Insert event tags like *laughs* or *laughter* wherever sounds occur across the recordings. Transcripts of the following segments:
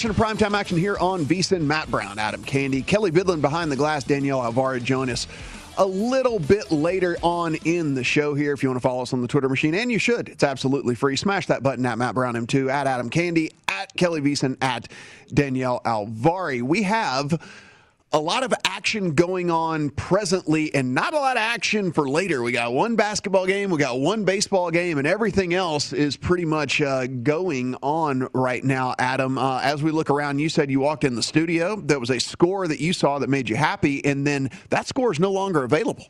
Edition of Primetime Action here on VSIN. Matt Brown, Adam Candee, Kelly Bidlin behind the glass, Danielle Alvaro join us a little bit later on in the show here. If you want to follow us on the Twitter machine, and you should, it's absolutely free. Smash that button at Matt Brown M2, at Adam Candee, at Kelly Beeson, at Danielle Alvari. We have a lot of action going on presently and not a lot of action for later. We got one basketball game, we got one baseball game, and everything else is pretty much uh, going on right now, Adam. Uh, as we look around, you said you walked in the studio. There was a score that you saw that made you happy, and then that score is no longer available.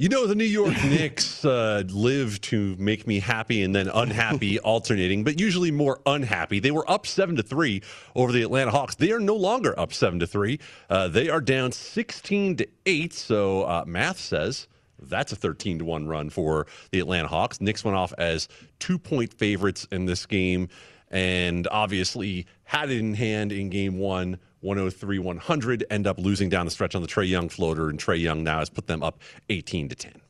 You know, the New York *laughs* Knicks uh, live to make me happy and then unhappy, *laughs* alternating, but usually more unhappy. They were up seven to three over the Atlanta Hawks. They are no longer up seven to three. Uh, they are down sixteen to eight. So uh, math says that's a thirteen to one run for the Atlanta Hawks. Knicks went off as two point favorites in this game, and obviously had it in hand in game one 103 100 end up losing down the stretch on the Trae Young floater and Trae Young now has put them up 18 to 10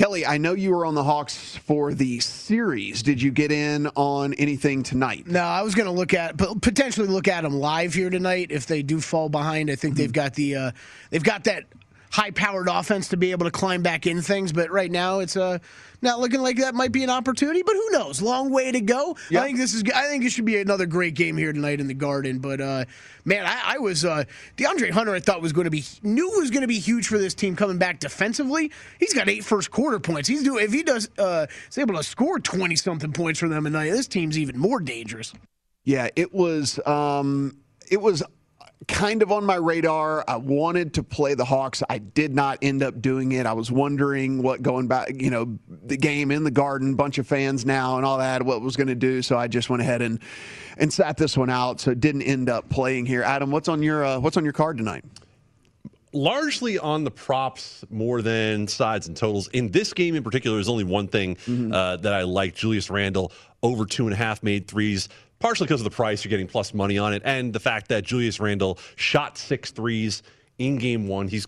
Kelly, I know you were on the Hawks for the series. Did you get in on anything tonight? No, I was going to look at potentially look at them live here tonight if they do fall behind. I think mm-hmm. they've got the uh, they've got that high-powered offense to be able to climb back in things. But right now, it's uh, not looking like that might be an opportunity. But who knows? Long way to go. Yep. I think this is. I think it should be another great game here tonight in the Garden. But uh, man, I, I was uh, DeAndre Hunter. I thought was going to be knew was going to be huge for this team coming back defensively. He's got eight first quarter points. He's doing if he does uh, is able to score twenty something points for them tonight. This team's even more dangerous. Yeah, it was. Um, it was kind of on my radar. I wanted to play the Hawks. I did not end up doing it. I was wondering what going back, you know, the game in the garden, bunch of fans now and all that, what was going to do. So I just went ahead and and sat this one out. So didn't end up playing here. Adam, what's on your uh, what's on your card tonight? largely on the props more than sides and totals. In this game in particular, there's only one thing mm-hmm. uh, that I like. Julius Randle over two and a half made threes partially because of the price, you're getting plus money on it, and the fact that Julius Randle shot six threes in game one. He's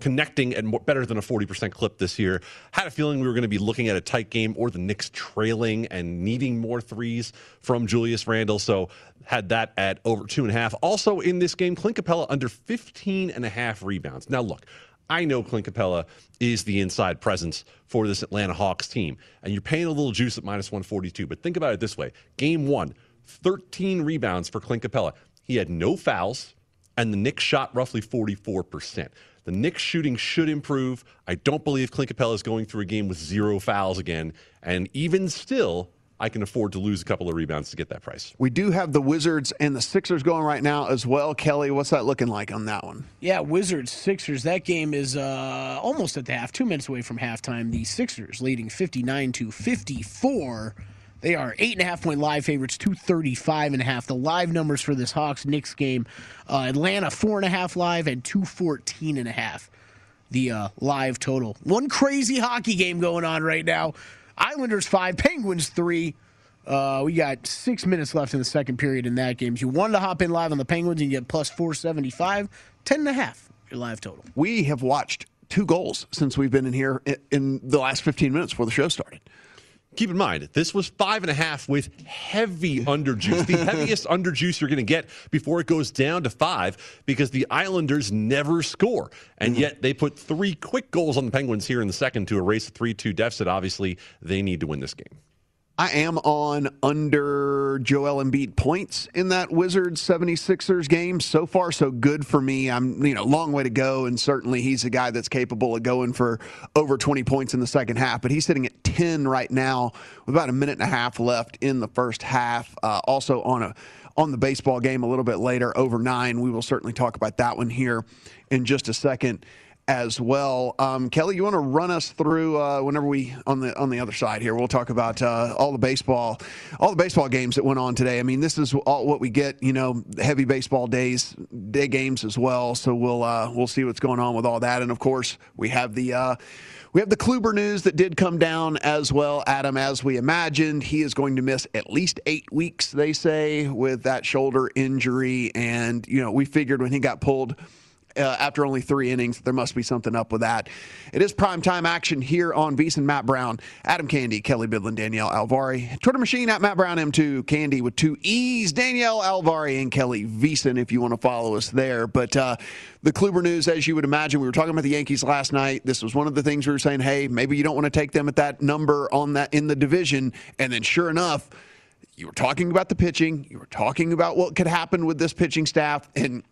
connecting at more, better than a 40% clip this year. Had a feeling we were going to be looking at a tight game or the Knicks trailing and needing more threes from Julius Randle. So had that at over two and a half. Also in this game, Clint Capela under 15 and a half rebounds. Now look, I know Clint Capela is the inside presence for this Atlanta Hawks team, and you're paying a little juice at minus 142. But think about it this way game one, 13 rebounds for Clint Capela. He had no fouls, and the Knicks shot roughly 44%. The Knicks shooting should improve. I don't believe Clint Capela is going through a game with zero fouls again. And even still, I can afford to lose a couple of rebounds to get that price. We do have the Wizards and the Sixers going right now as well. Kelly, what's that looking like on that one? Yeah, Wizards, Sixers. That game is uh, almost at the half, two minutes away from halftime. The Sixers leading 59 to 54. They are eight and a half point live favorites, 235 and a half. The live numbers for this Hawks Knicks game uh, Atlanta, four and a half live, and 214 and a half. The uh, live total. One crazy hockey game going on right now. Islanders five, Penguins three. Uh, we got six minutes left in the second period in that game. If you wanted to hop in live on the Penguins and get plus 475, 10 and a half your live total. We have watched two goals since we've been in here in the last 15 minutes before the show started. Keep in mind, this was five and a half with heavy underjuice, the *laughs* heaviest underjuice you're going to get before it goes down to five because the Islanders never score. And mm-hmm. yet they put three quick goals on the Penguins here in the second to erase a 3 2 deficit. Obviously, they need to win this game. I am on under Joel Embiid points in that Wizards 76ers game. So far, so good for me. I'm, you know, long way to go. And certainly he's a guy that's capable of going for over 20 points in the second half. But he's sitting at 10 right now with about a minute and a half left in the first half. Uh, also on a on the baseball game a little bit later, over nine. We will certainly talk about that one here in just a second as well. Um, Kelly, you want to run us through uh, whenever we on the on the other side here? We'll talk about uh, all the baseball, all the baseball games that went on today. I mean, this is all what we get. You know, heavy baseball days, day games as well. So we'll uh, we'll see what's going on with all that, and of course we have the. Uh, we have the Kluber news that did come down as well, Adam, as we imagined. He is going to miss at least eight weeks, they say, with that shoulder injury. And, you know, we figured when he got pulled uh, after only three innings. There must be something up with that. It is prime time action here on VSiN Matt Brown, Adam Candee, Kelly Bidlin, Danielle Alvari. Twitter machine at Matt Brown M2, Candee with two E's, Danielle Alvari and Kelly VSiN if you want to follow us there. But uh, the Kluber news, as you would imagine, we were talking about the Yankees last night. This was one of the things we were saying, hey, maybe you don't want to take them at that number on that in the division. And then sure enough, you were talking about the pitching. You were talking about what could happen with this pitching staff. And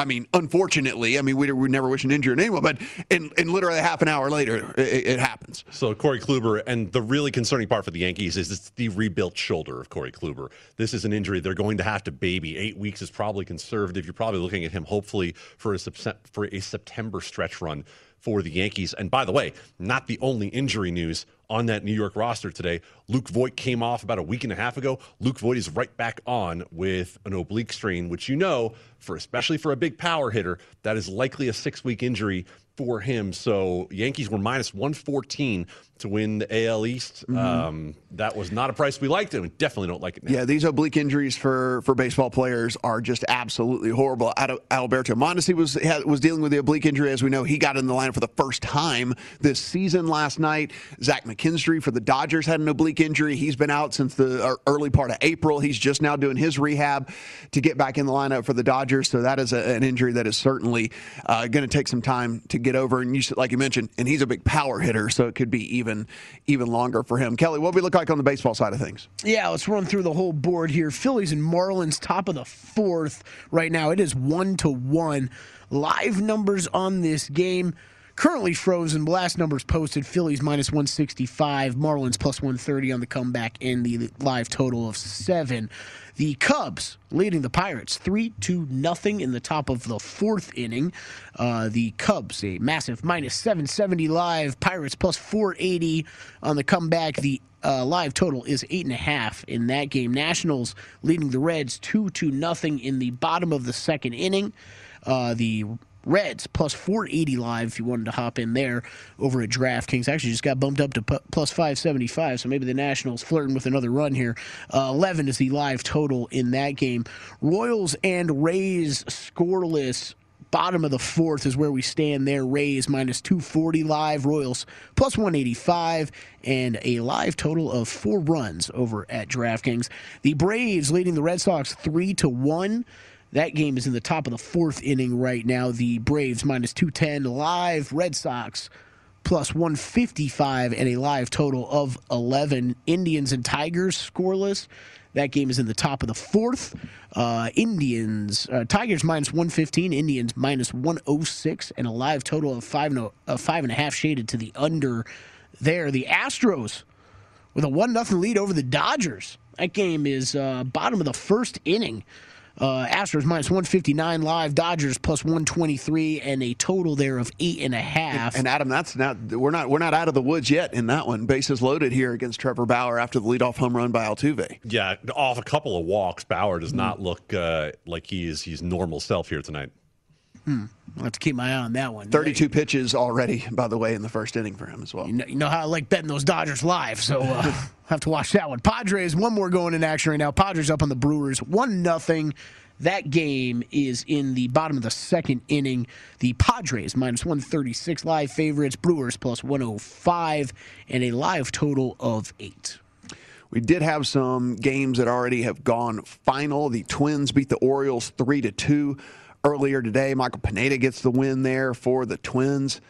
I mean, unfortunately, I mean, we would never wish an injury on anyone, but in, in literally half an hour later, it, it, happens. So Corey Kluber, and the really concerning part for the Yankees is it's the rebuilt shoulder of Corey Kluber. This is an injury they're going to have to baby. Eight weeks is probably conservative. You're probably looking at him, hopefully, for a for a September stretch run for the Yankees. And by the way, not the only injury news on that New York roster today. Luke Voit came off about a week and a half ago. Luke Voit is right back on with an oblique strain, which you know, for especially for a big power hitter, that is likely a six week injury for him. So Yankees were minus 114 to win the AL East. Mm-hmm. Um, that was not a price we liked, and we definitely don't like it now. Yeah, these oblique injuries for, for baseball players are just absolutely horrible. Alberto Mondesi was was dealing with the oblique injury, as we know. He got in the line for the first time this season last night. Zach McKinstry for the Dodgers had an oblique injury. He's been out since the uh, early part of April. He's just now doing his rehab to get back in the lineup for the Dodgers. So that is a, an injury that is certainly uh, going to take some time to get over. And you, like you mentioned, and he's a big power hitter, so it could be even even longer for him. Kelly, what do we look like on the baseball side of things? Yeah, let's run through the whole board here. Phillies and Marlins, top of the fourth right now. It is one to one. Live numbers on this game. Currently frozen. Last numbers posted Phillies minus 165, Marlins plus 130 on the comeback, and the live total of seven. The Cubs leading the Pirates 3 to nothing in the top of the fourth inning. Uh, the Cubs, a massive minus 770 live, Pirates plus 480 on the comeback. The uh, live total is eight and a half in that game. Nationals leading the Reds two to nothing in the bottom of the second inning. Uh, the Reds plus 480 live if you wanted to hop in there over at DraftKings. Actually, just got bumped up to plus 575, so maybe the Nationals flirting with another run here. Uh, 11 is the live total in that game. Royals and Rays scoreless bottom of the fourth is where we stand there. Rays minus 240 live, Royals plus 185, and a live total of four runs over at DraftKings. The Braves leading the Red Sox 3 to 1. That game is in the top of the fourth inning right now. The Braves minus 210 live, Red Sox plus 155 and a live total of 11. Indians and Tigers scoreless. That game is in the top of the fourth. Uh, Indians, uh, Tigers minus 115, Indians minus 106, and a live total of five, no, uh, five and a half shaded to the under there. The Astros with a 1 0 lead over the Dodgers. That game is uh, bottom of the first inning. Uh, Astros minus 159 live, Dodgers plus 123, and a total there of eight and a half. And Adam, that's not we're not we're not out of the woods yet in that one. Bases loaded here against Trevor Bauer after the leadoff home run by Altuve. Yeah, off a couple of walks, Bauer does not look uh, like he is he's normal self here tonight. Hmm. I'll have to keep my eye on that one. 32 pitches already, by the way, in the first inning for him as well. You know, you know how I like betting those Dodgers live, so uh, *laughs* *laughs* have to watch that one. Padres, one more going in action right now. Padres up on the Brewers, one nothing. That game is in the bottom of the second inning. The Padres minus 136 live favorites, Brewers plus 105, and a live total of eight. We did have some games that already have gone final. The Twins beat the Orioles three to two earlier today. Michael Pineda gets the win there for the Twins.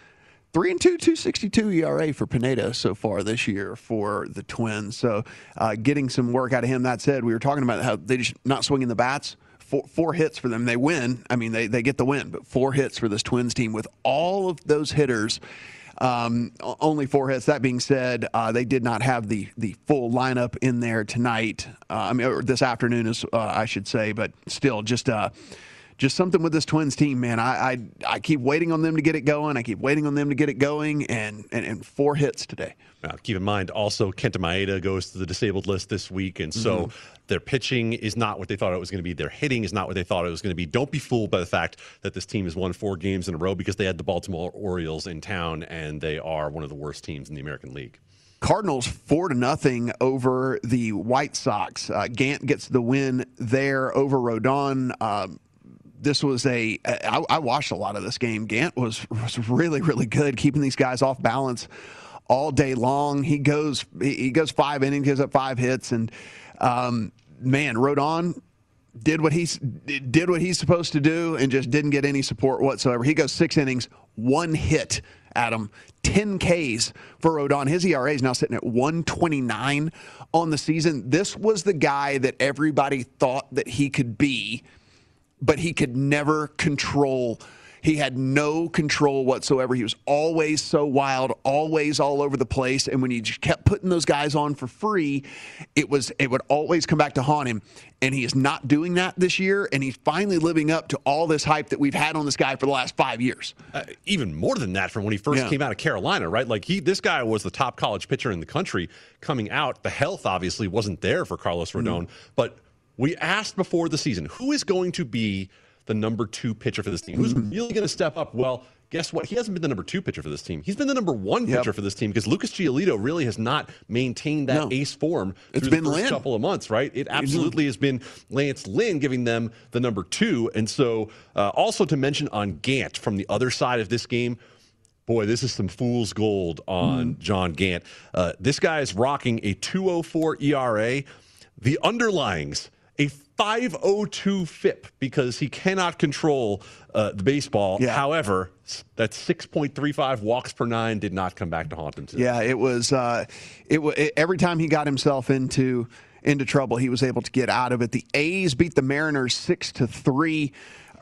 Three and two, 262 ERA for Pineda so far this year for the Twins. So uh, getting some work out of him. That said, we were talking about how they just not swinging the bats. Four, four hits for them. They win. I mean, they, they get the win, but four hits for this Twins team with all of those hitters. Um, only four hits. That being said, uh, they did not have the the full lineup in there tonight. Uh, I mean, or this afternoon, is uh, I should say, but still, just uh, just something with this Twins team, man. I, I, I keep waiting on them to get it going. I keep waiting on them to get it going, and and, and four hits today. Now, keep in mind also Kenta Maeda goes to the disabled list this week, and so mm-hmm. their pitching is not what they thought it was going to be. Their hitting is not what they thought it was going to be. Don't be fooled by the fact that this team has won four games in a row because they had the Baltimore Orioles in town, and they are one of the worst teams in the American League. Cardinals four to nothing over the White Sox. Uh, Gant gets the win there over Rodon. Um, this was a. I, I watched a lot of this game. Gant was was really really good, keeping these guys off balance all day long. He goes he goes five innings, gives up five hits, and um, man, Rodon did what he's did what he's supposed to do, and just didn't get any support whatsoever. He goes six innings, one hit. Adam, 10 Ks for Rodon. His ERA is now sitting at 129 on the season. This was the guy that everybody thought that he could be but he could never control. He had no control whatsoever. He was always so wild, always all over the place. And when he just kept putting those guys on for free, it was it would always come back to haunt him. And he is not doing that this year. And he's finally living up to all this hype that we've had on this guy for the last five years. Uh, even more than that, from when he first yeah. came out of Carolina, right? Like he, this guy was the top college pitcher in the country coming out. The health obviously wasn't there for Carlos Rodon, mm-hmm. but we asked before the season who is going to be the number two pitcher for this team? Who's mm-hmm. really going to step up? Well, guess what? He hasn't been the number two pitcher for this team. He's been the number one pitcher for this team because Lucas Giolito really has not maintained that no. ace form it's been the first Lynn. couple of months, right? It absolutely mm-hmm. has been Lance Lynn giving them the number two. And so, uh, also to mention on Gant from the other side of this game, boy, this is some fool's gold on mm. John Gant. Uh, this guy is rocking a 204 ERA. The underlyings a 502 FIP because he cannot control uh, the baseball. Yeah. However, that 6.35 walks per nine did not come back to haunt him. Today. Yeah, it was. Uh, it, it every time he got himself into into trouble, he was able to get out of it. The A's beat the Mariners six to three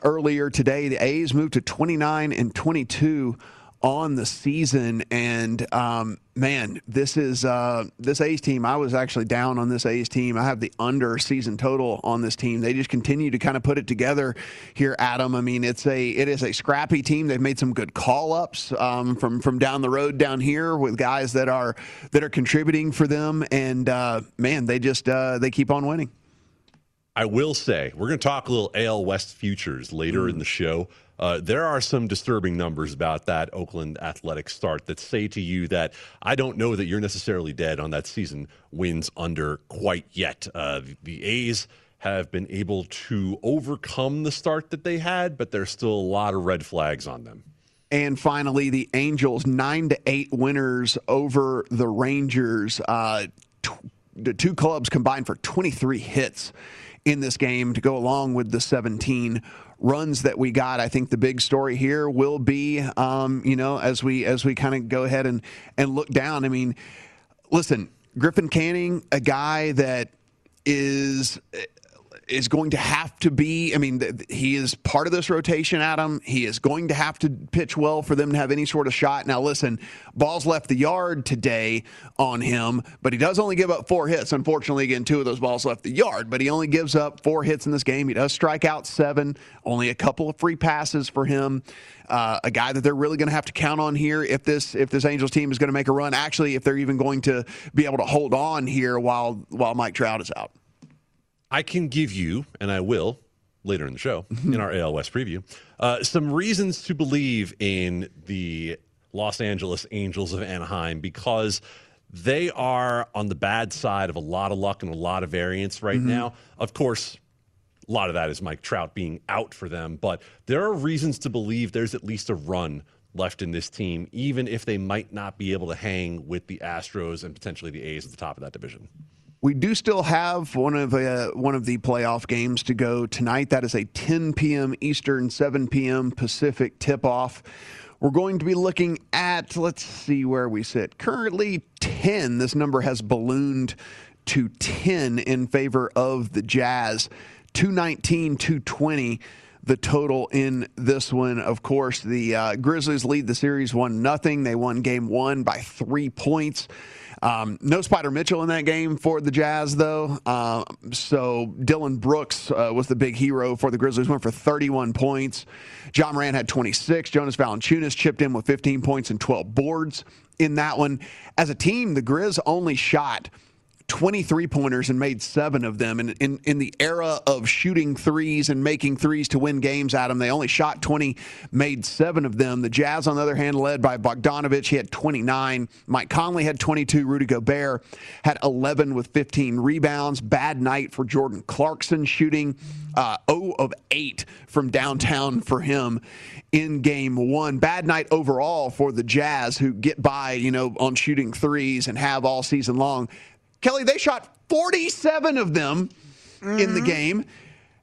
earlier today. The A's moved to 29 and 22 on the season. And um, man, this is uh, this A's team. I was actually down on this A's team. I have the under season total on this team. They just continue to kind of put it together here, Adam. I mean, it's a it is a scrappy team. They've made some good call ups um, from from down the road down here with guys that are that are contributing for them. And uh, man, they just uh, they keep on winning. I will say we're going to talk a little AL West futures later mm. in the show. Uh, there are some disturbing numbers about that Oakland Athletic start that say to you that I don't know that you're necessarily dead on that season wins under quite yet. Uh, the, the A's have been able to overcome the start that they had, but there's still a lot of red flags on them. And finally, the Angels nine to eight winners over the Rangers. Uh, the two clubs combined for 23 hits in this game to go along with the 17 runs that we got. I think the big story here will be, um, you know, as we as we kind of go ahead and and look down. I mean, listen, Griffin Canning, a guy that is is going to have to be. I mean, he is part of this rotation, Adam. He is going to have to pitch well for them to have any sort of shot. Now, listen, balls left the yard today on him, but he does only give up four hits. Unfortunately, again, two of those balls left the yard, but he only gives up four hits in this game. He does strike out seven, only a couple of free passes for him. Uh, a guy that they're really going to have to count on here if this if this Angels team is going to make a run. Actually, if they're even going to be able to hold on here while while Mike Trout is out. I can give you, and I will later in the show *laughs* in our AL West preview, uh, some reasons to believe in the Los Angeles Angels of Anaheim because they are on the bad side of a lot of luck and a lot of variance right Mm-hmm. now. Of course, a lot of that is Mike Trout being out for them, but there are reasons to believe there's at least a run left in this team, even if they might not be able to hang with the Astros and potentially the A's at the top of that division. We do still have one of uh, one of the playoff games to go tonight. That is a 10 p.m. Eastern, 7 p.m. Pacific tip off. We're going to be looking at, let's see where we sit. Currently 10. This number has ballooned to 10 in favor of the Jazz. 219, 220 the total in this one. Of course, the uh, Grizzlies lead the series one nothing. They won game one by three points. Um, no Spida Mitchell in that game for the Jazz, though. Uh, so Dillon Brooks uh, was the big hero for the Grizzlies. Went for 31 points. Ja Morant had 26. Jonas Valanciunas chipped in with 15 points and 12 boards in that one. As a team, the Grizz only shot 23 pointers and made seven of them. And in, in the era of shooting threes and making threes to win games, Adam, they only shot 20, made seven of them. The Jazz, on the other hand, led by Bogdanovich, he had 29. Mike Conley had 22. Rudy Gobert had 11 with 15 rebounds. Bad night for Jordan Clarkson, shooting uh, 0 of 8 from downtown for him in game one. Bad night overall for the Jazz, who get by, you know, on shooting threes and have all season long. Kelly, they shot 47 of them in the game.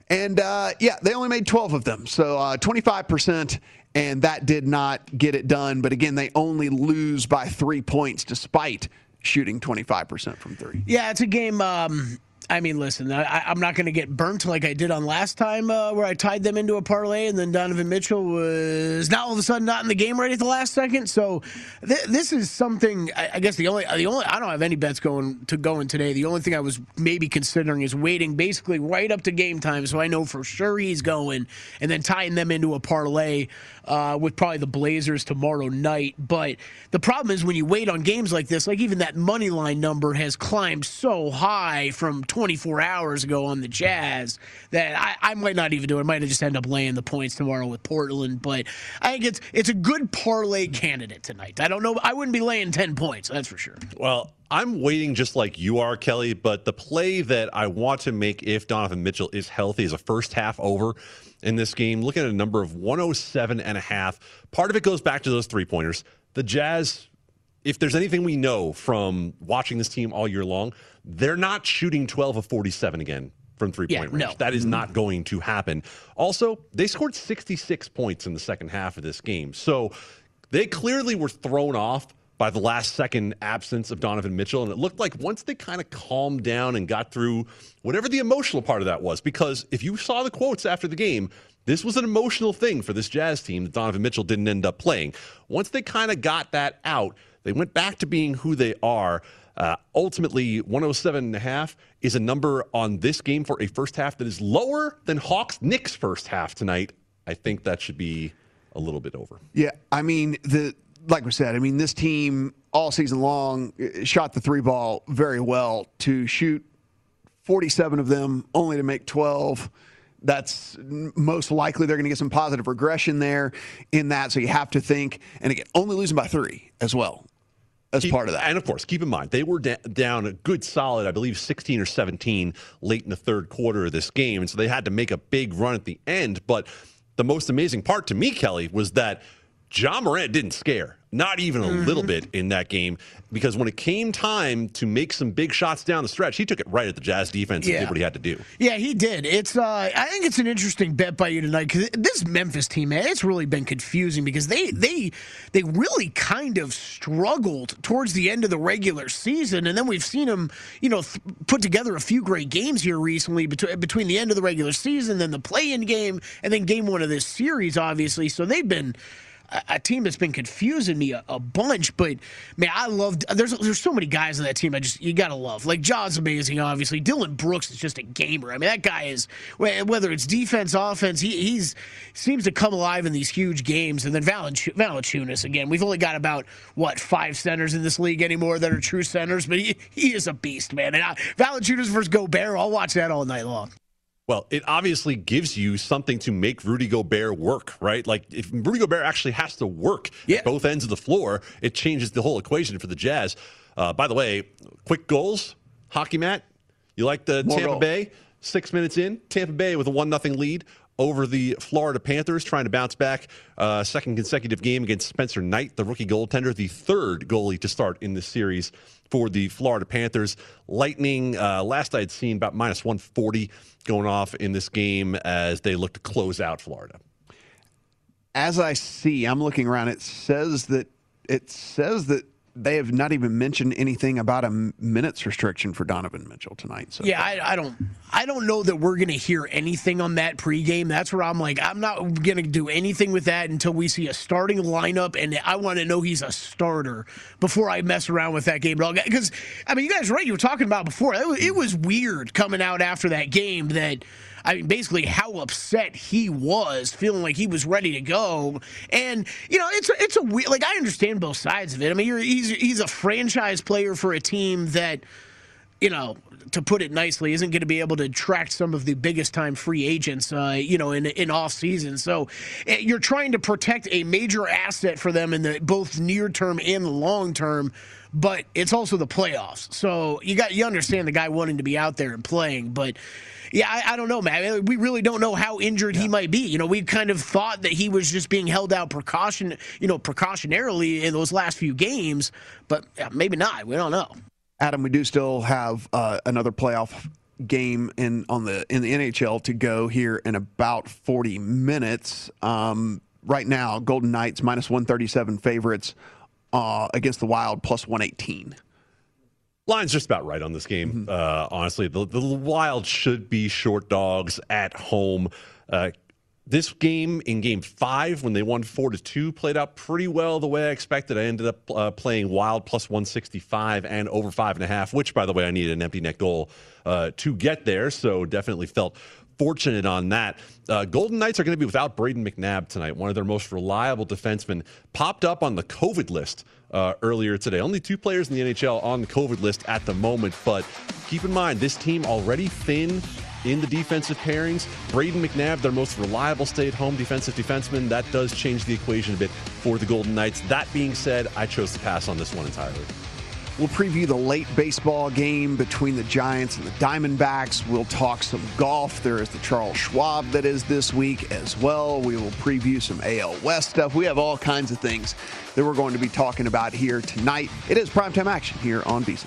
And uh, yeah, they only made 12 of them. So uh, 25%, and that did not get it done. But again, they only lose by three points despite shooting 25% from three. Yeah, it's a game. Um, I mean, listen, I, I'm not going to get burnt like I did on last time uh, where I tied them into a parlay and then Donovan Mitchell was now all of a sudden not in the game right at the last second. So th- this is something. I, I guess the only the only I don't have any bets going to going today. The only thing I was maybe considering is waiting basically right up to game time so I know for sure he's going and then tying them into a parlay uh, with probably the Blazers tomorrow night. But the problem is when you wait on games like this, like even that money line number has climbed so high from 24 hours ago on the Jazz that I, I might not even do it. I might just end up laying the points tomorrow with Portland. But I think it's it's a good parlay candidate tonight. I don't know. I wouldn't be laying 10 points. That's for sure. Well, I'm waiting just like you are, Kelly, but the play that I want to make if Donovan Mitchell is healthy is a first half over in this game. Looking at a number of 107 and a half. Part of it goes back to those three pointers. The Jazz, if there's anything we know from watching this team all year long, they're not shooting 12 of 47 again from three point Yeah, range. no. That is not mm-hmm. going to happen. Also, they scored 66 points in the second half of this game. So they clearly were thrown off by the last second absence of Donovan Mitchell. And it looked like once they kind of calmed down and got through whatever the emotional part of that was, because if you saw the quotes after the game, this was an emotional thing for this Jazz team that Donovan Mitchell didn't end up playing. Once they kind of got that out, they went back to being who they are. Uh, ultimately, 107 and a half is a number on this game for a first half that is lower than Hawks Knicks first half tonight. I think that should be a little bit over. Yeah, I mean the like we said, I mean this team all season long uh, shot the three ball very well to shoot 47 of them only to make 12 that's most likely they're going to get some positive regression there in that so you have to think and again only losing by 3 as well as Keep- part of that. And of course, keep in mind, they were da- down a good solid, I believe, 16 or 17 late in the third quarter of this game. And so they had to make a big run at the end. But the most amazing part to me, Kelly, was that Ja Morant didn't scare, not even a little bit in that game, because when it came time to make some big shots down the stretch, he took it right at the Jazz defense and Yeah. did what he had to do. Yeah, he did. It's uh, I think it's an interesting bet by you tonight because this Memphis team, man, it's really been confusing because they they they really kind of struggled towards the end of the regular season, and then we've seen them, you know, th- put together a few great games here recently between between the end of the regular season, then the play-in game, and then game one of this series, obviously. So they've been a- team that's been confusing me a, a bunch. But man, I love. There's there's so many guys on that team. I just you gotta love. Like Ja's amazing, obviously. Dillon Brooks is just a gamer. I mean, that guy is whether it's defense, offense, he he's seems to come alive in these huge games. And then Valanciunas again. We've only got about what five centers in this league anymore that are true centers, but he he is a beast, man. And I, Valanciunas versus Gobert, I'll watch that all night long. Well, it obviously gives you something to make Rudy Gobert work, right? Like if Rudy Gobert actually has to work Yeah. at both ends of the floor, it changes the whole equation for the Jazz. Uh, by the way, quick goals, hockey Matt. You like the More Tampa goals. Bay? Six minutes in, Tampa Bay with a one nothing lead over the Florida Panthers, trying to bounce back. Uh, second consecutive game against Spencer Knight, the rookie goaltender, the third goalie to start in this series for the Florida Panthers. Lightning, uh, last I'd seen about minus 140 going off in this game as they look to close out Florida. As I see, I'm looking around. It says that it says that they have not even mentioned anything about a minutes restriction for Donovan Mitchell tonight. So Yeah, I, I don't, I don't know that we're going to hear anything on that pregame. That's where I'm like, I'm not going to do anything with that until we see a starting lineup, and I want to know he's a starter before I mess around with that game. Because I mean, you guys, right? You were talking about before. It was, it was weird coming out after that game that. I mean, basically, how upset he was, feeling like he was ready to go, and you know, it's a, it's a weird. Like I understand both sides of it. I mean, he's he's a franchise player for a team that you know, to put it nicely, isn't going to be able to attract some of the biggest time free agents, uh, you know, in in off season. So eh, you're trying to protect a major asset for them in the both near term and long term. But it's also the playoffs, so you got you understand the guy wanting to be out there and playing. But yeah, I, I don't know, man. We really don't know how injured he might be. You know, we kind of thought that he was just being held out precaution, you know, precautionarily in those last few games, but yeah, maybe not. We don't know. Adam, we do still have uh, another playoff game in on the in the NHL to go here in about 40 minutes. Um, right now, Golden Knights minus 137 favorites uh, against the Wild plus 118. Line's just about right on this game. Uh, honestly, the, the Wild should be short dogs at home. Uh, this game in Game Five, when they won four to two, played out pretty well the way I expected. I ended up uh, playing Wild plus one sixty five and over five and a half, which, by the way, I needed an empty net goal uh, to get there. So definitely felt fortunate on that. Uh, Golden Knights are going to be without Brayden McNabb tonight, one of their most reliable defensemen, popped up on the COVID list uh, earlier today. Only two players in the NHL on the COVID list at the moment, but keep in mind this team already thin in the defensive pairings. Brayden McNabb, their most reliable stay-at-home defensive defenseman, that does change the equation a bit for the Golden Knights. That being said, I chose to pass on this one entirely. We'll preview the late baseball game between the Giants and the Diamondbacks. We'll talk some golf. There is the Charles Schwab that is this week as well. We will preview some AL West stuff. We have all kinds of things that we're going to be talking about here tonight. It is primetime action here on VSiN.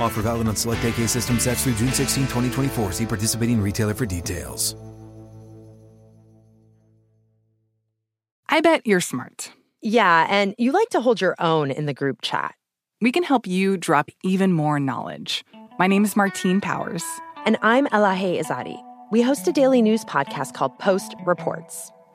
Offer valid on select AK system sets through June 16, 2024. See participating retailer for details. I bet you're smart. Yeah, and you like to hold your own in the group chat. We can help you drop even more knowledge. My name is Martine Powers. And I'm Elahe Izadi. We host a daily news podcast called Post Reports.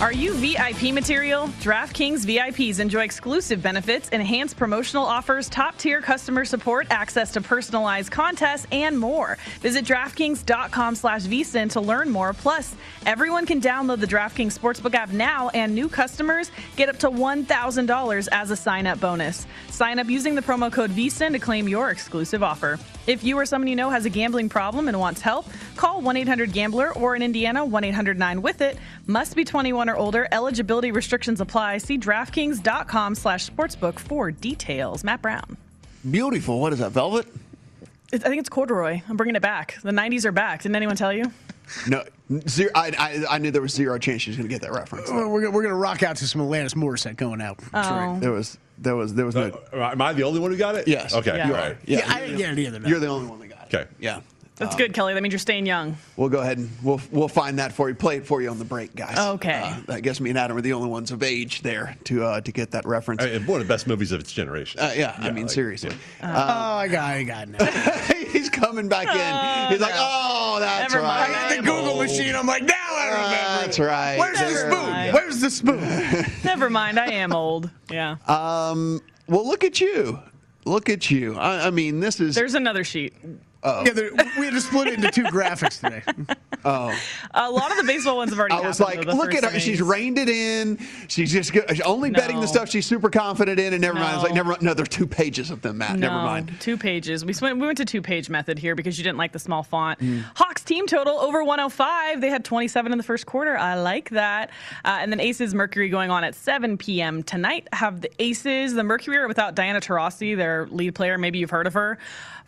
Are you VIP material? DraftKings VIPs enjoy exclusive benefits, enhanced promotional offers, top tier customer support, access to personalized contests, and more. Visit DraftKings.com slash VSIN to learn more. Plus, everyone can download the DraftKings Sportsbook app now, and new customers get up to $1,000 as a sign up bonus. Sign up using the promo code VSIN to claim your exclusive offer. If you or someone you know has a gambling problem and wants help, call 1 800 Gambler or in Indiana 1 800 9 with it. Must be 21 or older. Eligibility restrictions apply. See DraftKings.com slash sportsbook for details. Matt Brown. Beautiful. What is that, velvet? It, I think it's corduroy. I'm bringing it back. The 90s are back. Didn't anyone tell you? No, zero. I, I, I knew there was zero chance she was going to get that reference. Well, we're, gonna- we're going to rock out to some Alanis Morissette going out. Oh. There was, there was, there was no. Uh, am I the only one who got it? Yes. Okay. Yeah. You all are. right. Yeah, I didn't get it either. no. You're the only one that got it. Okay. Yeah. That's Um, good, Kelly. That means you're staying young. We'll go ahead and we'll we'll find that for you. Play it for you on the break, guys. Okay. Uh, I guess me and Adam are the only ones of age there to uh, to get that reference. And one of the best movies of its generation. Uh, yeah, I mean like, seriously. oh, I got, I got it now. *laughs* He's coming back in. He's like, oh, that's Never right. mind. I got the Google machine. I'm like, now I remember. That's right. Where's the There- spoon? Where's the spoon? *laughs* Never mind. I am old. Yeah. Um. Well, look at you. Look at you. I, I mean, this is. There's another sheet. Oh. Yeah, there- we had to split it into two *laughs* graphics today. Oh. A lot of the baseball ones have already I was like, though, look at first her. She's reined it in. She's just go- she's only betting the stuff she's super confident in, and never mind. It's like, No. never. No, there are two pages of them, Matt. Never mind. Two pages. We went, we went to two page method here because you didn't like the small font. Mm. Hawks team total over 105. They had 27 in the first quarter. I like that. Uh, and then Aces Mercury going on at 7 p.m. tonight. Have the Aces, the Mercury are without Diana Taurasi, their lead player. Maybe you've heard of her.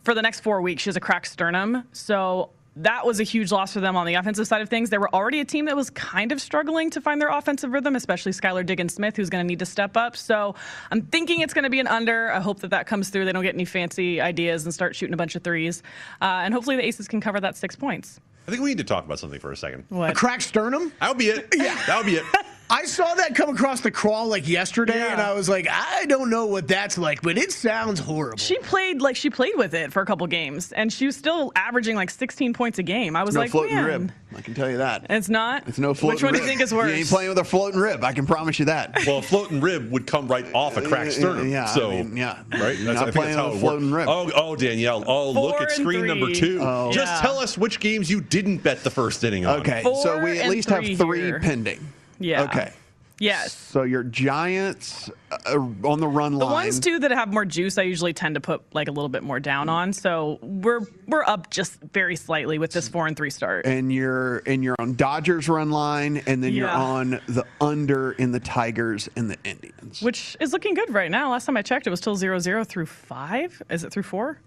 For the next four weeks, she has a cracked sternum. So that was a huge loss for them on the offensive side of things. They were already a team that was kind of struggling to find their offensive rhythm, especially Skylar Diggins Smith, who's going to need to step up. So I'm thinking it's going to be an under. I hope that that comes through. They don't get any fancy ideas and start shooting a bunch of threes. Uh, and hopefully the Aces can cover that six points. I think we need to talk about something for a second. What? A cracked sternum? That would be it. *laughs* Yeah. That would be it. I saw that come across the crawl like yesterday, Yeah. and I was like, I don't know what that's like, but it sounds horrible. She played like she played with it for a couple games, and she was still averaging like 16 points a game. I was no like, floating man, rib. I can tell you that. it's not. It's no floating Which one rib. do you think is worse? You ain't playing with a floating rib. I can promise you that. Well, a floating rib would come right off a uh, cracked sternum. Yeah, I so mean, yeah. right. You're That's, not playing that's how with a it floating works. rib. Oh, oh, Danielle. Oh, look at and screen number two. Oh. Just Yeah. tell us which games you didn't bet the first inning on. Okay, so we at and least have three three here. pending. Yeah. Okay. Yes. So your Giants uh, on the run line. The ones too that have more juice, I usually tend to put like a little bit more down on. So we're we're up just very slightly with this four and three start. and you're and you're on Dodgers run line, and then you're on the under in the Tigers and the Indians. which is looking good right now. Last time I checked, it was still zero zero through five. Is it through four?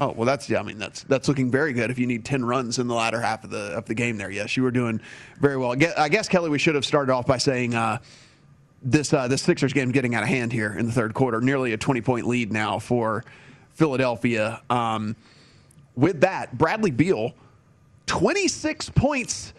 Oh well, that's yeah. I mean, that's that's looking very good. If you need ten runs in the latter half of the of the game, there, yes, you were doing very well. I guess, Kelly, we should have started off by saying uh, this uh, this Sixers game getting out of hand here in the third quarter, nearly a twenty point lead now for Philadelphia. Um, with that, Bradley Beal, twenty six points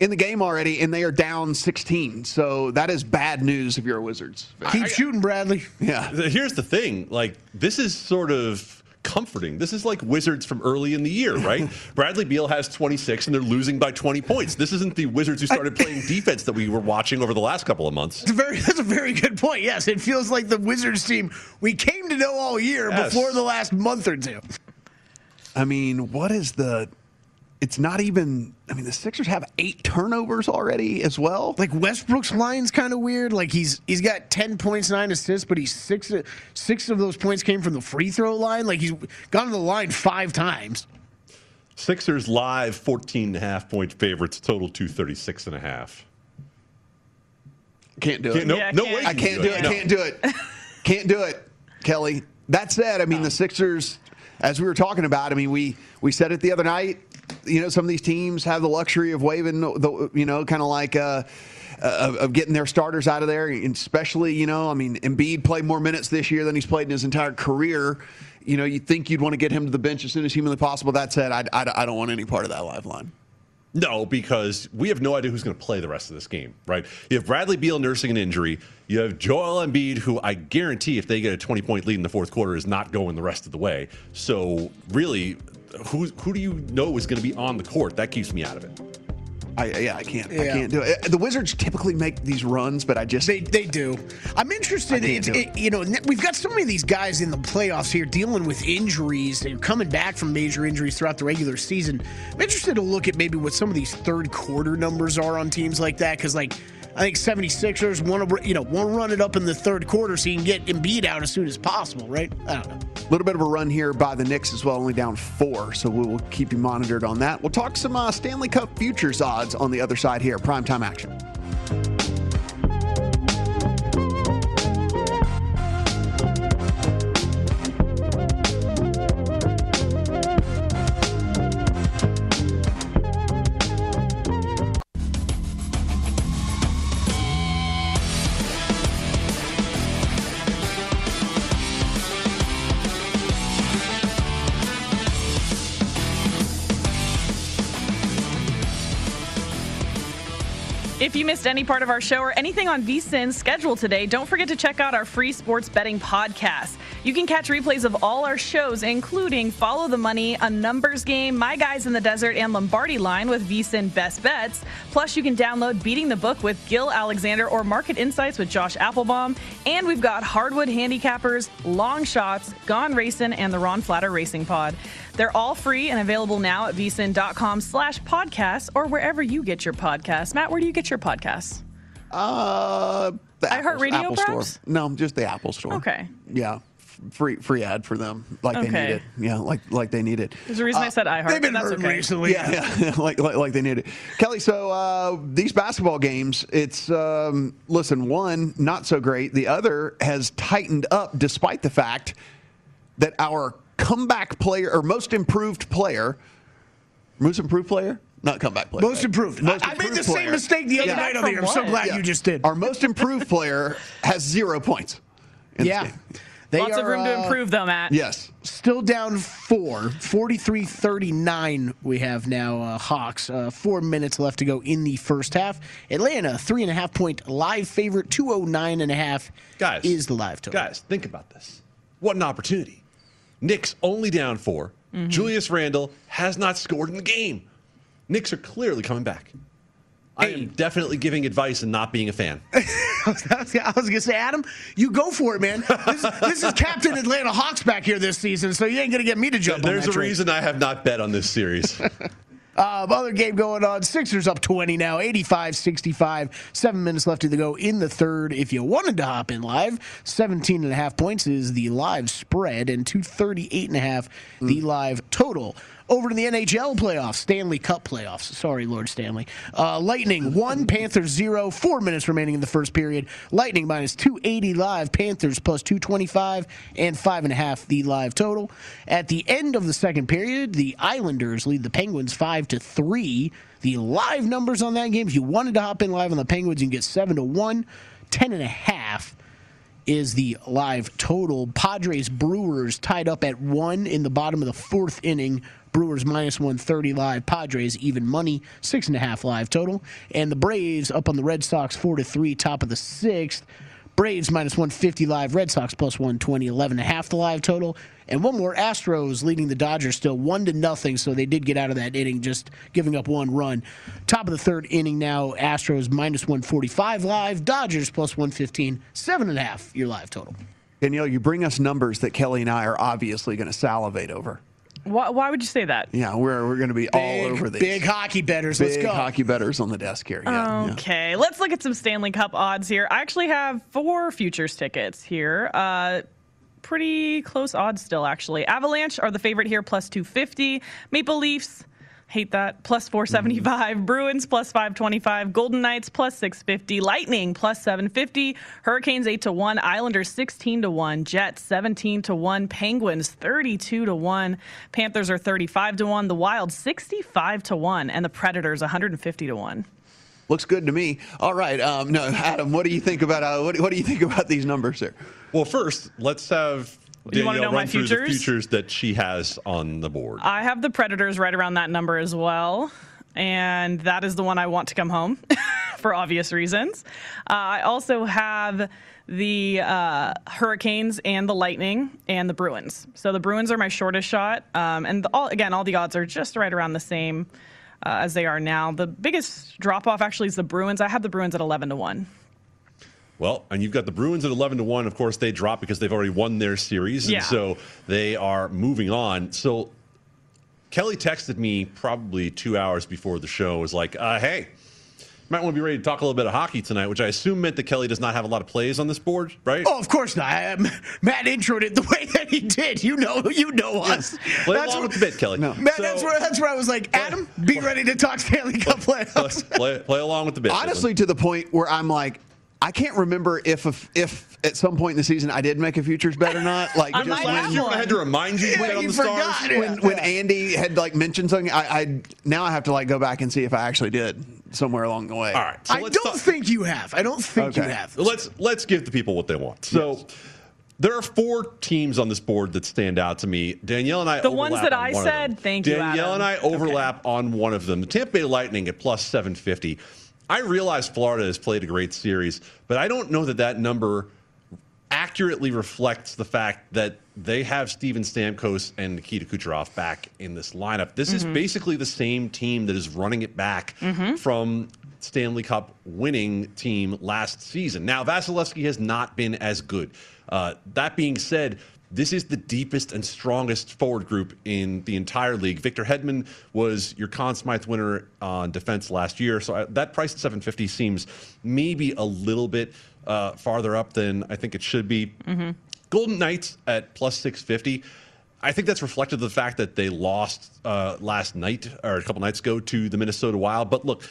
in the game already, and they are down sixteen. So that is bad news if you're a Wizards. fan. Keep shooting, Bradley. Yeah. Here's the thing. Like this is sort of comforting. This is like Wizards from early in the year, *laughs* right? Bradley Beal has 26 and they're losing by 20 points. This isn't the Wizards who started playing *laughs* defense that we were watching over the last couple of months. That's a very, *laughs* that's a very good point. Yes, it feels like the Wizards team we came to know all year Yes. before the last month or two. I mean, what is the? It's not even. I mean, the Sixers have eight turnovers already as well. Like Westbrook's line's kind of weird. Like he's he's got ten points, nine assists, but he's six six of those points came from the free throw line. Like he's gone to the line five times. Sixers live 14 and a half point favorites, total 236 and a half. Can't do Can't- it. no- Yeah, no can't. way I can't do it. No. Can't do it. Can't do it, Kelly. That said, I mean the Sixers, as we were talking about. I mean we we said it the other night. You know, some of these teams have the luxury of waving the you know kind of like. Uh, of, of getting their starters out of there, especially you know, I mean, Embiid played more minutes this year than he's played in his entire career. You know, you think you'd want to get him to the bench as soon as humanly possible. That said, I, I, I don't want any part of that live line. No, because we have no idea who's going to play the rest of this game, right? You have Bradley Beal nursing an injury. You have Joel Embiid, who I guarantee if they get a 20 point lead in the fourth quarter is not going the rest of the way. So, really, who, who do you know is going to be on the court? That keeps me out of it. I yeah, I can't. I can't do it. Uh, the Wizards typically make these runs, but I just They they do. I'm interested. I can't It's, do it, you know, we've got so many of these guys in the playoffs here dealing with injuries. They're coming back from major injuries throughout the regular season. I'm interested to look at maybe what some of these third quarter numbers are on teams like that because like. I think 76ers want to, you know, want to run it up in the third quarter so you can get Embiid out as soon as possible, right? I don't know. A little bit of a run here by the Knicks as well, only down four. So we will keep you monitored on that. We'll talk some uh, Stanley Cup futures odds on the other side here. Primetime action. If you missed any part of our show or anything on VSIN's schedule today, don't forget to check out our free sports betting podcast. You can catch replays of all our shows, including Follow the Money, A Numbers Game, My Guys in the Desert, and Lombardi Line with VSIN Best Bets. Plus, you can download Beating the Book with Gill Alexander or Market Insights with Josh Appelbaum. And we've got Hardwood Handicappers, Long Shots, Gone Racing, and the Ron Flatter Racing Pod. They're all free and available now at vsin.com slash podcasts or wherever you get your podcasts. Matt, where do you get your podcasts? Uh, the iHeartRadio, Apple Store. No, just the Apple Store. Okay. Yeah, free free ad for them, like they need it. Yeah, like like they need it. There's a reason I said iHeart. They've been but that's okay. recently. Yeah, yeah, *laughs* like, like like they need it. Kelly, so uh, these basketball games, it's um, listen, one not so great. The other has tightened up, despite the fact that our comeback player or most improved player, most improved player, not comeback player, Most right? improved. Most I, I made the improved same mistake the other Yeah. night on the air. I'm so glad Yeah. you just did. Our most improved *laughs* player has zero points. In Yeah. This game. They Lots of are, room to uh, improve, though, Matt. Yes. Still down four. 43 39 we have now, uh, Hawks. Uh, four minutes left to go in the first half. Atlanta, three and a half point live favorite. 209 and a half Guys. is the live total. Guys, think about this. What an opportunity. Knicks only down 4 Mm-hmm. Julius Randle has not scored in the game. Knicks are clearly coming back. I am definitely giving advice and not being a fan. *laughs* I was, was gonna say, Adam, you go for it, man. This, this is Captain Atlanta Hawks back here this season, so you ain't gonna get me to jump. There's on a train. reason I have not bet on this series. *laughs* Um, other game going on. Sixers up 20 now, 85 65. Seven minutes left to go in the third. If you wanted to hop in live, 17 and a half points is the live spread, and 238 and a half the live total. Over to the NHL playoffs, Stanley Cup playoffs. Sorry, Lord Stanley. Uh, Lightning one, Panthers zero. Four minutes remaining in the first period. Lightning minus 280 live, Panthers plus 225 and five and a half the live total. At the end of the second period, the Islanders lead the Penguins five to three. The live numbers on that game, if you wanted to hop in live on the Penguins, you can get seven to one, ten and a half is the live total. Padres Brewers tied up at one in the bottom of the fourth inning. Brewers minus 130 live. Padres even money, six and a half live total. And the Braves up on the Red Sox four to three, top of the sixth. Braves minus 150 live. Red Sox plus 120, 11 and a half the live total. And one more, Astros leading the Dodgers still one to nothing, so they did get out of that inning, just giving up one run. Top of the third inning now, Astros minus 145 live. Dodgers plus 115, seven and a half your live total. Danielle, you bring us numbers that Kelly and I are obviously going to salivate over. Why, why would you say that? Yeah, we're, we're going to be all Big, over these. big hockey betters. Big Let's go. hockey betters on the desk here. Yeah, yeah. Okay, let's look at some Stanley Cup odds here. I actually have four futures tickets here. Uh, pretty close odds still, actually. Avalanche are the favorite here, plus 250. Maple Leafs, hate that, plus 475. Bruins, plus 525. Golden Knights, plus 650. Lightning, plus 750. Hurricanes, 8 to 1. Islanders, 16 to 1. Jets, 17 to 1. Penguins, 32 to 1. Panthers are 35 to 1. The Wild, 65 to 1. And the Predators, 150 to 1. Looks good to me. All right, um, no, Adam, what do you think about uh, what, what do you think about these numbers here? well, first, let's have Do you wanna know my futures? futures that she has on the board. I have the Predators right around that number as well. And that is the one I want to come home *laughs* for obvious reasons. Uh, I also have the uh, Hurricanes and the Lightning and the Bruins. So the Bruins are my shortest shot. Um, and the, all, again, all the odds are just right around the same uh, as they are now. The biggest drop off actually is the Bruins. I have the Bruins at 11 to 1. Well, and you've got the Bruins at 11 to 1. Of course, they drop because they've already won their series. Yeah. And so they are moving on. So Kelly texted me probably two hours before the show, was like, uh, hey, might want to be ready to talk a little bit of hockey tonight, which I assume meant that Kelly does not have a lot of plays on this board, right? Oh, of course not. I, *laughs* um, Matt introed it the way that he did. You know, you know us. Play That's along where- with the bit, Kelly. No. Matt, that's where that's where I was like, Adam, be ready to talk Stanley Cup playoffs. play, play along with the bit. Honestly, to the point where I'm like, I can't remember if if, if at some point in the season I did make a futures bet or not. Like *laughs* I just might have when, I had to remind you Yeah, bet on you the forgot. stars. when when Andy had like mentioned something. I, I now I have to like go back and see if I actually did somewhere along the way. All right. So I let's don't talk- think you have. I don't think you have. Let's let's give the people what they want. So there are four teams on this board that stand out to me. Danielle and I The ones that on I said? them. Thank you, Danielle and I overlap on one of them. The Tampa Bay Lightning at plus 750. I realize Florida has played a great series, but I don't know that that number accurately reflects the fact that they have Steven Stamkos and Nikita Kucherov back in this lineup. This is Mhm. basically the same team that is running it back Mhm. from Stanley Cup winning team last season. Now, Vasilevskiy has not been as good. Uh, that being said, this is the deepest and strongest forward group in the entire league. Victor Hedman was your Conn Smythe winner on defense last year, so I, that price at 750 seems maybe a little bit uh, farther up than I think it should be. Golden Knights at plus 650. I think that's reflective of the fact that they lost uh, last night or a couple nights ago to the Minnesota Wild. But look,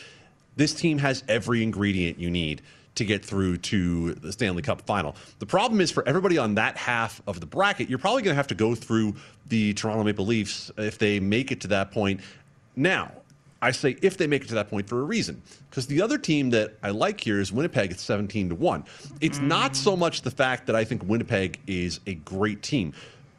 this team has every ingredient you need to get through to the Stanley Cup final. The problem is for everybody on that half of the bracket, you're probably going to have to go through the Toronto Maple Leafs if they make it to that point. Now, I say if they make it to that point for a reason. Because the other team that I like here is Winnipeg at 17 to 1. It's not so much the fact that I think Winnipeg is a great team,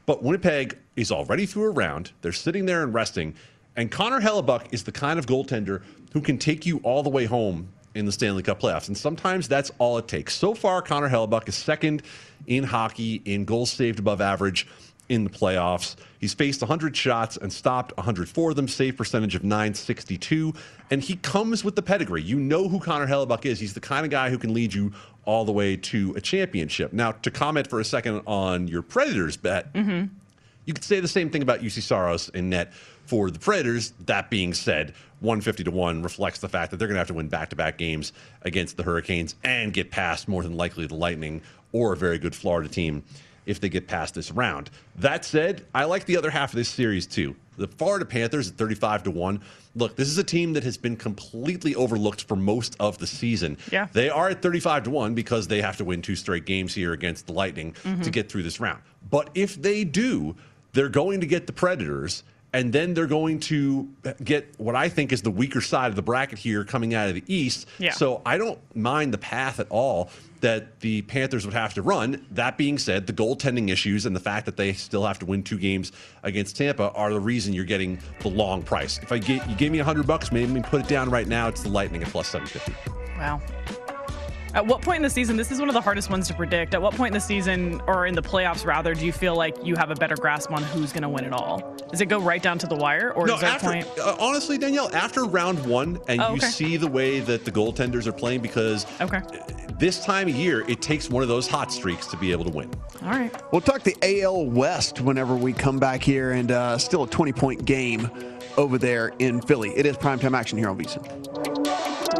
but Winnipeg is already through a round. They're sitting there and resting. And Connor Hellebuyck is the kind of goaltender who can take you all the way home in the Stanley Cup playoffs. And sometimes that's all it takes. So far, Connor Hellebuyck is second in hockey in goals saved above average in the playoffs. He's faced 100 shots and stopped 104 of them, save percentage of 962. And he comes with the pedigree. You know who Connor Hellebuyck is. He's the kind of guy who can lead you all the way to a championship. Now, to comment for a second on your Predators bet, Mm-hmm. you could say the same thing about Juuse Saros in net for the Predators. That being said, 150 to 1 reflects the fact that they're going to have to win back to back games against the Hurricanes and get past more than likely the Lightning or a very good Florida team if they get past this round. That said, I like the other half of this series too. The Florida Panthers at 35 to 1. Look, this is a team that has been completely overlooked for most of the season. Yeah. They are at 35 to 1 because they have to win two straight games here against the Lightning Mhm. to get through this round. But if they do, they're going to get the Predators and then they're going to get what I think is the weaker side of the bracket here coming out of the East. Yeah. So I don't mind the path at all that the Panthers would have to run. That being said, the goaltending issues and the fact that they still have to win two games against Tampa are the reason you're getting the long price. If I get you gave me hundred bucks, maybe put it down right now. It's the Lightning at plus seven fifty. Wow. At what point in the season, this is one of the hardest ones to predict. At what point in the season, or in the playoffs rather, do you feel like you have a better grasp on who's going to win it all? Does it go right down to the wire, or no, is there after, a point? uh, honestly, Danielle, after round one, and Oh, you okay. see the way that the goaltenders are playing, because okay. this time of year, it takes one of those hot streaks to be able to win. All right. We'll talk the AL West whenever we come back here, and uh, still a 20 point game over there in Philly. It is primetime action here on VSiN.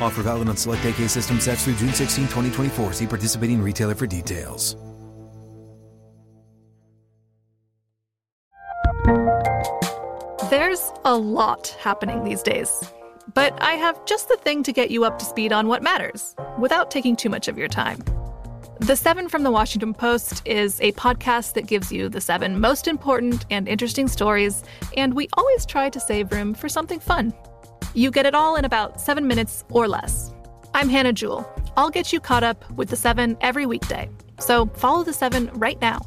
Offer valid on select AK system sets through June 16, 2024. See participating retailer for details. There's a lot happening these days. But I have just the thing to get you up to speed on what matters without taking too much of your time. The Seven from the Washington Post is a podcast that gives you the seven most important and interesting stories, and we always try to save room for something fun. You get it all in about seven minutes or less. I'm Hannah Jewell. I'll get you caught up with the seven every weekday. So follow the seven right now.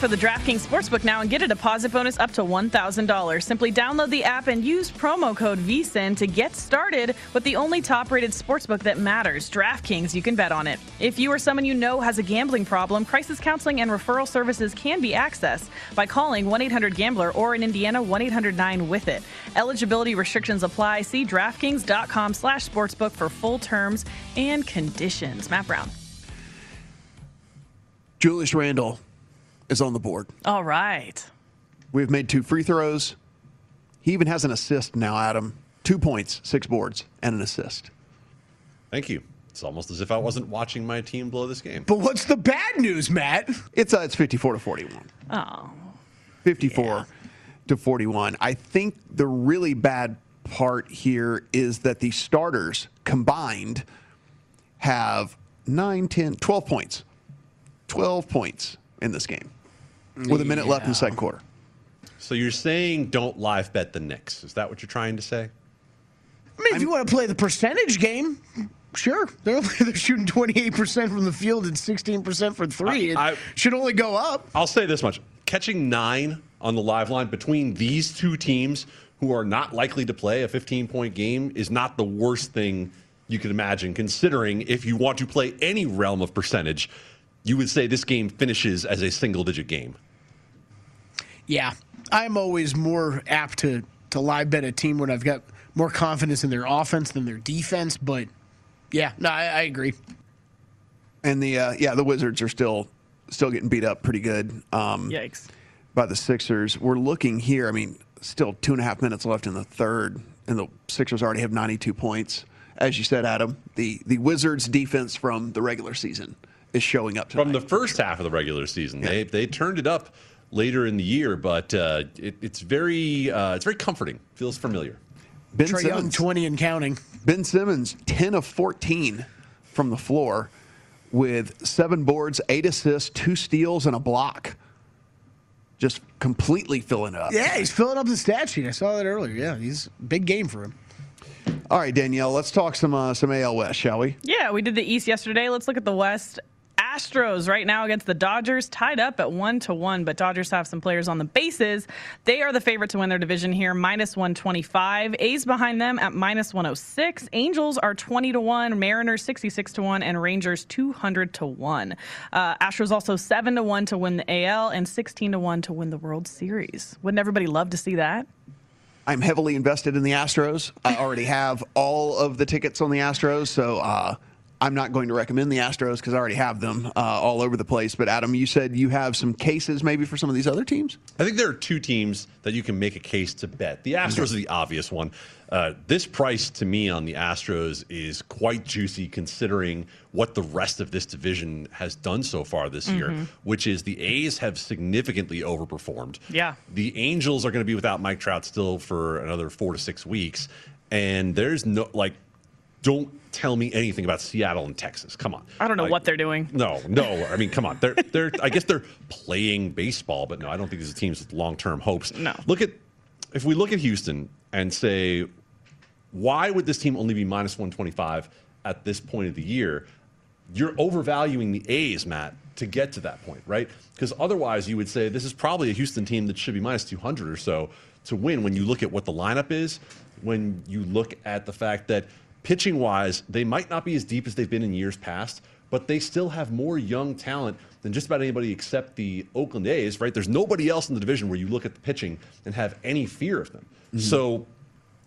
For the DraftKings Sportsbook now and get a deposit bonus up to $1,000. Simply download the app and use promo code VSIN to get started with the only top rated sportsbook that matters DraftKings. You can bet on it. If you or someone you know has a gambling problem, crisis counseling and referral services can be accessed by calling 1 800 Gambler or in Indiana 1 800 9 with it. Eligibility restrictions apply. See DraftKings.com slash sportsbook for full terms and conditions. Matt Brown. Julius Randle is on the board. All right. We've made two free throws. He even has an assist now, Adam. Two points, six boards, and an assist. Thank you. It's almost as if I wasn't watching my team blow this game. But what's the bad news, Matt? It's uh, it's 54 to 41. Oh. 54 to 41. I think the really bad part here is that the starters combined have 9, 10, 12 points. 12 points in this game with a minute left in the second quarter. So you're saying don't live bet the Knicks. Is that what you're trying to say? I mean, if you want to play the percentage game, sure. They're, *laughs* they're shooting 28% from the field and 16% for three. I- it should only go up. I'll say this much: catching nine on the live line between these two teams, who are not likely to play a 15 point game, is not the worst thing you could imagine. Considering if you want to play any realm of percentage, you would say this game finishes as a single digit game. Yeah. I'm always more apt to, to live bet a team when I've got more confidence in their offense than their defense. But yeah, no, I, I agree. And the uh, yeah, the Wizards are still still getting beat up pretty good. Um, Yikes. By the Sixers. We're looking here. I mean, still two and a half minutes left in the third, and the Sixers already have 92 points. As you said, Adam, the the Wizards' defense from the regular season is showing up tonight. From the first half of the regular season, they they turned it up later in the year, but uh, it, it's very uh, it's very comforting. Feels familiar. Ben Trae Young, Simmons. 20 and counting. Ben Simmons, 10 of 14 from the floor with seven boards, eight assists, two steals, and a block. Just completely filling up. Yeah, he's filling up the stat sheet. I saw that earlier. Yeah, he's big game for him. All right, Danielle, let's talk some uh, some AL West, shall we? Yeah, we did the East yesterday. Let's look at the West. Astros right now against the Dodgers, tied up at one to one, but Dodgers have some players on the bases. They are the favorite to win their division here, minus 125. A's behind them at minus 106. Angels are 20 to 1, Mariners 66 to 1, and Rangers 200 to 1. Uh, Astros also 7 to 1 to win the AL and 16 to 1 to win the World Series. Wouldn't everybody love to see that? I'm heavily invested in the Astros. I already have all of the tickets on the Astros, so uh, I'm not going to recommend the Astros because I already have them uh, all over the place. But Adam, you said you have some cases maybe for some of these other teams. I think there are two teams that you can make a case to bet. The Astros are the obvious one. Uh, this price to me on the Astros is quite juicy considering what the rest of this division has done so far this year, Mhm. which is the A's have significantly overperformed. Yeah. The Angels are going to be without Mike Trout still for another four to six weeks. And there's no, like, don't tell me anything about Seattle and Texas. Come on. I don't know Like, what they're doing. no, no. I mean, come on. They're they're. I guess they're playing baseball, but no, I don't think these are teams with long term hopes. No. Look at if we look at Houston and say, why would this team only be minus one twenty five at this point of the year? You're overvaluing the A's, Matt, to get to that point, right? Because otherwise, you would say this is probably a Houston team that should be minus two hundred or so to win. When you look at what the lineup is, when you look at the fact that pitching wise, they might not be as deep as they've been in years past, but they still have more young talent than just about anybody except the Oakland A's, right? There's nobody else in the division where you look at the pitching and have any fear of them. Mm-hmm. So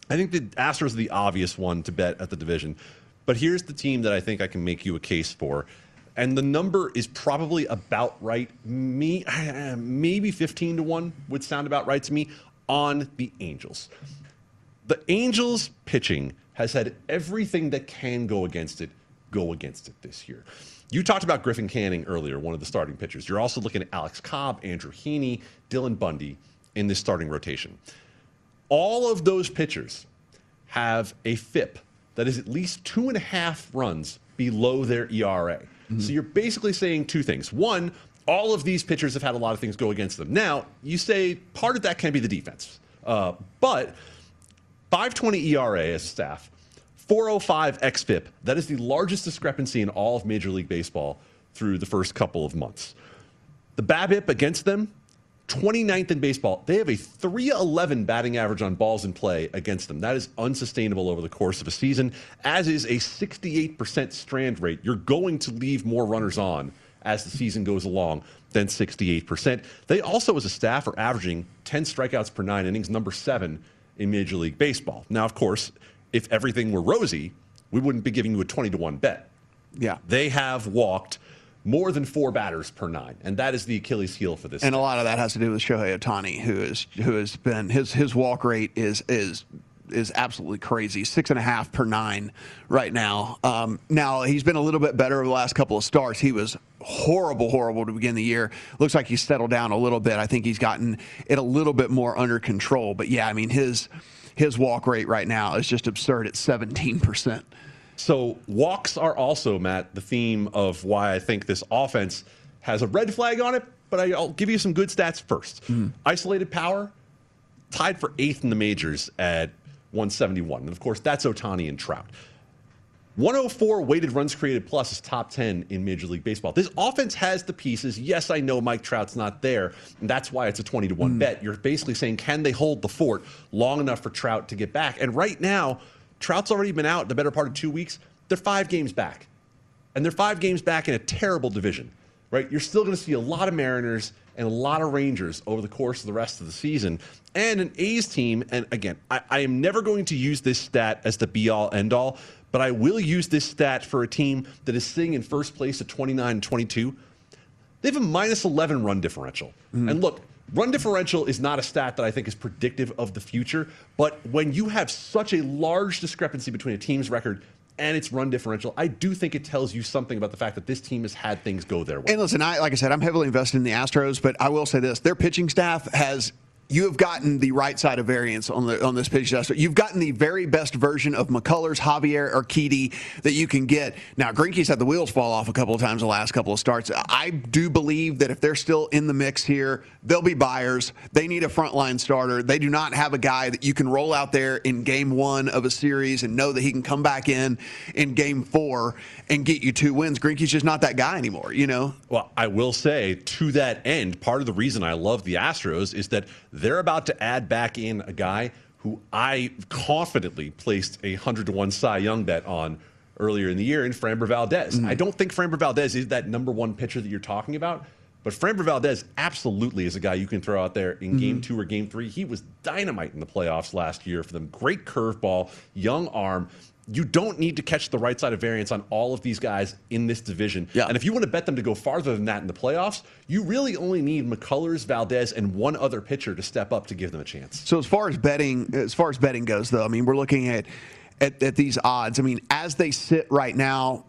I think the Astros are the obvious one to bet at the division. But here's the team that I think I can make you a case for. And the number is probably about right. Me, *sighs* maybe 15 to 1 would sound about right to me on the Angels. The Angels pitching has had everything that can go against it go against it this year. You talked about Griffin Canning earlier, one of the starting pitchers. You're also looking at Alex Cobb, Andrew Heaney, Dylan Bundy in this starting rotation. All of those pitchers have a FIP that is at least two and a half runs below their ERA. So you're basically saying two things. One, all of these pitchers have had a lot of things go against them. Now, you say part of that can be the defense, uh, but 520 ERA as a staff, 405 xFIP. That is the largest discrepancy in all of Major League Baseball through the first couple of months. The BABIP against them, 29th in baseball. They have a 311 batting average on balls in play against them. That is unsustainable over the course of a season, as is a 68% strand rate. You're going to leave more runners on as the season goes along than 68%. They also, as a staff, are averaging 10 strikeouts per nine innings, number seven in Major League Baseball. Now, of course, if everything were rosy, we wouldn't be giving you a 20 to 1 bet. Yeah. They have walked more than four batters per nine, and that is the Achilles heel for this. And a lot of that has to do with Shohei Ohtani, who is who has been his his walk rate is is is absolutely crazy. Six and a half per nine right now. Um, now he's been a little bit better over the last couple of starts. He was horrible, horrible to begin the year. Looks like he's settled down a little bit. I think he's gotten it a little bit more under control. But yeah, I mean his his walk rate right now is just absurd at seventeen percent. So walks are also, Matt, the theme of why I think this offense has a red flag on it. But I'll give you some good stats first. Isolated power, tied for eighth in the majors at 171. And of course, that's Ohtani and Trout. 104 weighted runs created plus is top 10 in Major League Baseball. This offense has the pieces. Yes, I know Mike Trout's not there, and that's why it's a 20 to 1 hmm. bet. You're basically saying, can they hold the fort long enough for Trout to get back? And right now, Trout's already been out the better part of two weeks. They're five games back. And they're five games back in a terrible division, right? You're still going to see a lot of Mariners and a lot of Rangers over the course of the rest of the season. And an A's team, and again, I, I am never going to use this stat as the be all end all, but I will use this stat for a team that is sitting in first place at 29 and 22. They have a minus 11 run differential. Mm-hmm. And look, run differential is not a stat that I think is predictive of the future, but when you have such a large discrepancy between a team's record and its run differential, I do think it tells you something about the fact that this team has had things go their way. And listen, I like I said, I'm heavily invested in the Astros, but I will say this: their pitching staff has. You have gotten the right side of variance on the on this pitching staff. You've gotten the very best version of McCullers, Javier, Urquidy that you can get. Now, Greinke's had the wheels fall off a couple of times the last couple of starts. I do believe that if they're still in the mix here, they'll be buyers. They need a frontline starter. They do not have a guy that you can roll out there in game one of a series and know that he can come back in in game four and get you two wins. Greinke's just not that guy anymore. You know. Well, I will say to that end, part of the reason I love the Astros is that they're about to add back in a guy who I confidently placed a 100 to 1 Cy Young bet on earlier in the year in Framber Valdez. Mm-hmm. I don't think Framber Valdez is that number one pitcher that you're talking about, but Framber Valdez absolutely is a guy you can throw out there in mm-hmm. game two or game three. He was dynamite in the playoffs last year for them. Great curveball, young arm. You don't need to catch the right side of variance on all of these guys in this division. Yeah. And if you want to bet them to go farther than that in the playoffs, you really only need McCullers, Valdez, and one other pitcher to step up to give them a chance. So as far as betting, as far as betting goes, though, I mean, we're looking at at, at these odds. I mean, as they sit right now,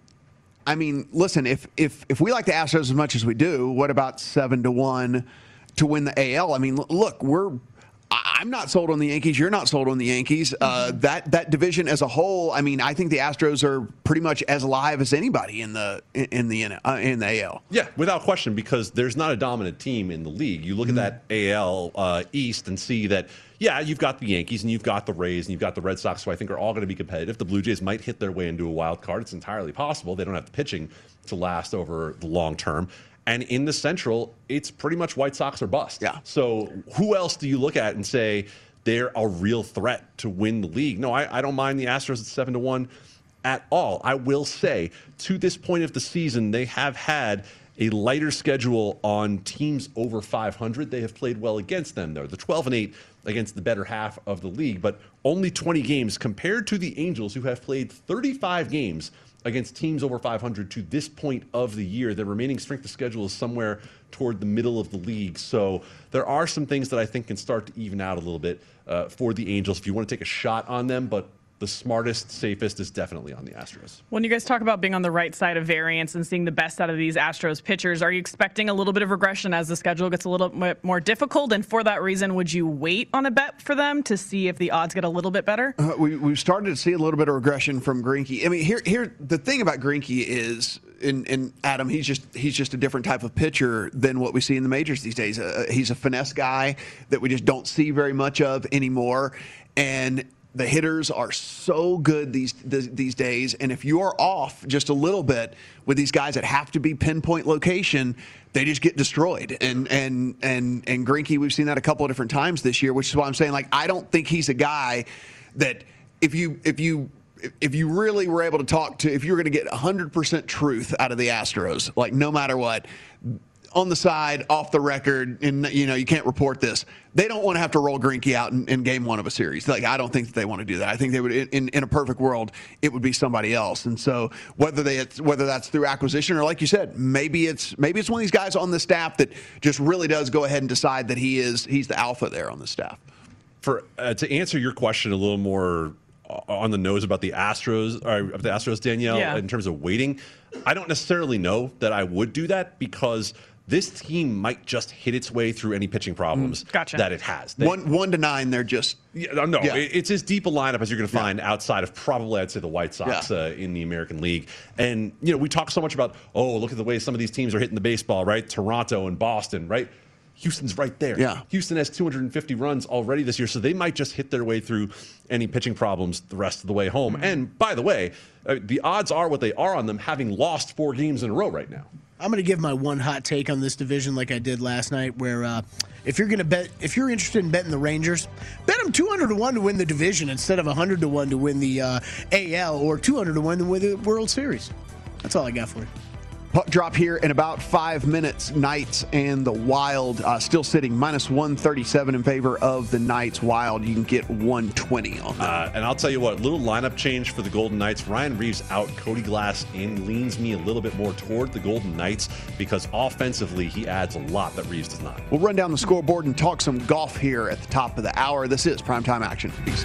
I mean, listen, if if if we like the Astros as much as we do, what about seven to one to win the AL? I mean, look, we're. I'm not sold on the Yankees. You're not sold on the Yankees. Uh, that that division as a whole. I mean, I think the Astros are pretty much as alive as anybody in the in the uh, in the AL. Yeah, without question, because there's not a dominant team in the league. You look at that AL uh, East and see that, yeah, you've got the Yankees and you've got the Rays and you've got the Red Sox, who I think are all going to be competitive. The Blue Jays might hit their way into a wild card. It's entirely possible. They don't have the pitching to last over the long term. And in the Central, it's pretty much White Sox or bust. Yeah. So who else do you look at and say they're a real threat to win the league? No, I, I don't mind the Astros at seven to one at all. I will say, to this point of the season, they have had a lighter schedule on teams over 500. They have played well against them. They're the 12 and 8 against the better half of the league, but only 20 games compared to the Angels, who have played 35 games against teams over 500 to this point of the year. The remaining strength of schedule is somewhere toward the middle of the league. So there are some things that I think can start to even out a little bit uh, for the Angels if you want to take a shot on them, but the smartest, safest is definitely on the Astros. When you guys talk about being on the right side of variance and seeing the best out of these Astros pitchers, are you expecting a little bit of regression as the schedule gets a little bit more difficult? And for that reason, would you wait on a bet for them to see if the odds get a little bit better? Uh, we, we've started to see a little bit of regression from Greinke. I mean, here, here, the thing about Greinke is, in, in Adam, he's just he's just a different type of pitcher than what we see in the majors these days. Uh, he's a finesse guy that we just don't see very much of anymore, and The hitters are so good these these days, and if you are off just a little bit with these guys that have to be pinpoint location, they just get destroyed. And and and and Greinke, we've seen that a couple of different times this year, which is why I'm saying like I don't think he's a guy that if you if you if you really were able to talk to if you were going to get 100% truth out of the Astros, like no matter what, on the side, off the record, and you know you can't report this. They don't want to have to roll Greinke out in, in, game one of a series. Like I don't think that they want to do that. I think they would, in, in a perfect world, it would be somebody else. And so whether they whether that's through acquisition or like you said, maybe it's maybe it's one of these guys on the staff that just really does go ahead and decide that he is he's the alpha there on the staff. For uh, to answer your question a little more on the nose about the Astros or the Astros Danielle yeah. in terms of waiting. I don't necessarily know that I would do that because this team might just hit its way through any pitching problems mm, gotcha. that it has. They, one one to nine, they're just yeah, no. Yeah. It's as deep a lineup as you're going to find yeah. outside of probably I'd say the White Sox uh, in the American League. And you know we talk so much about oh look at the way some of these teams are hitting the baseball right, Toronto and Boston right. Houston's right there. Yeah. Houston has 250 runs already this year, so they might just hit their way through any pitching problems the rest of the way home. Mm-hmm. And by the way, uh, the odds are what they are on them having lost four games in a row right now. I'm going to give my one hot take on this division, like I did last night. Where uh, if you're going to bet, if you're interested in betting the Rangers, bet them 200 to one to win the division instead of 100 to one to win the uh, AL or 200 to one to win the World Series. That's all I got for you. Puck drop here in about five minutes. Knights and the Wild uh, still sitting minus 137 in favor of the Knights. Wild, you can get 120 on that. Uh, and I'll tell you what, little lineup change for the Golden Knights. Ryan Reaves out, Cody Glass in leans me a little bit more toward the Golden Knights because offensively he adds a lot that Reaves does not. We'll run down the scoreboard and talk some golf here at the top of the hour. This is Primetime Action. Peace.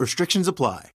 Restrictions apply.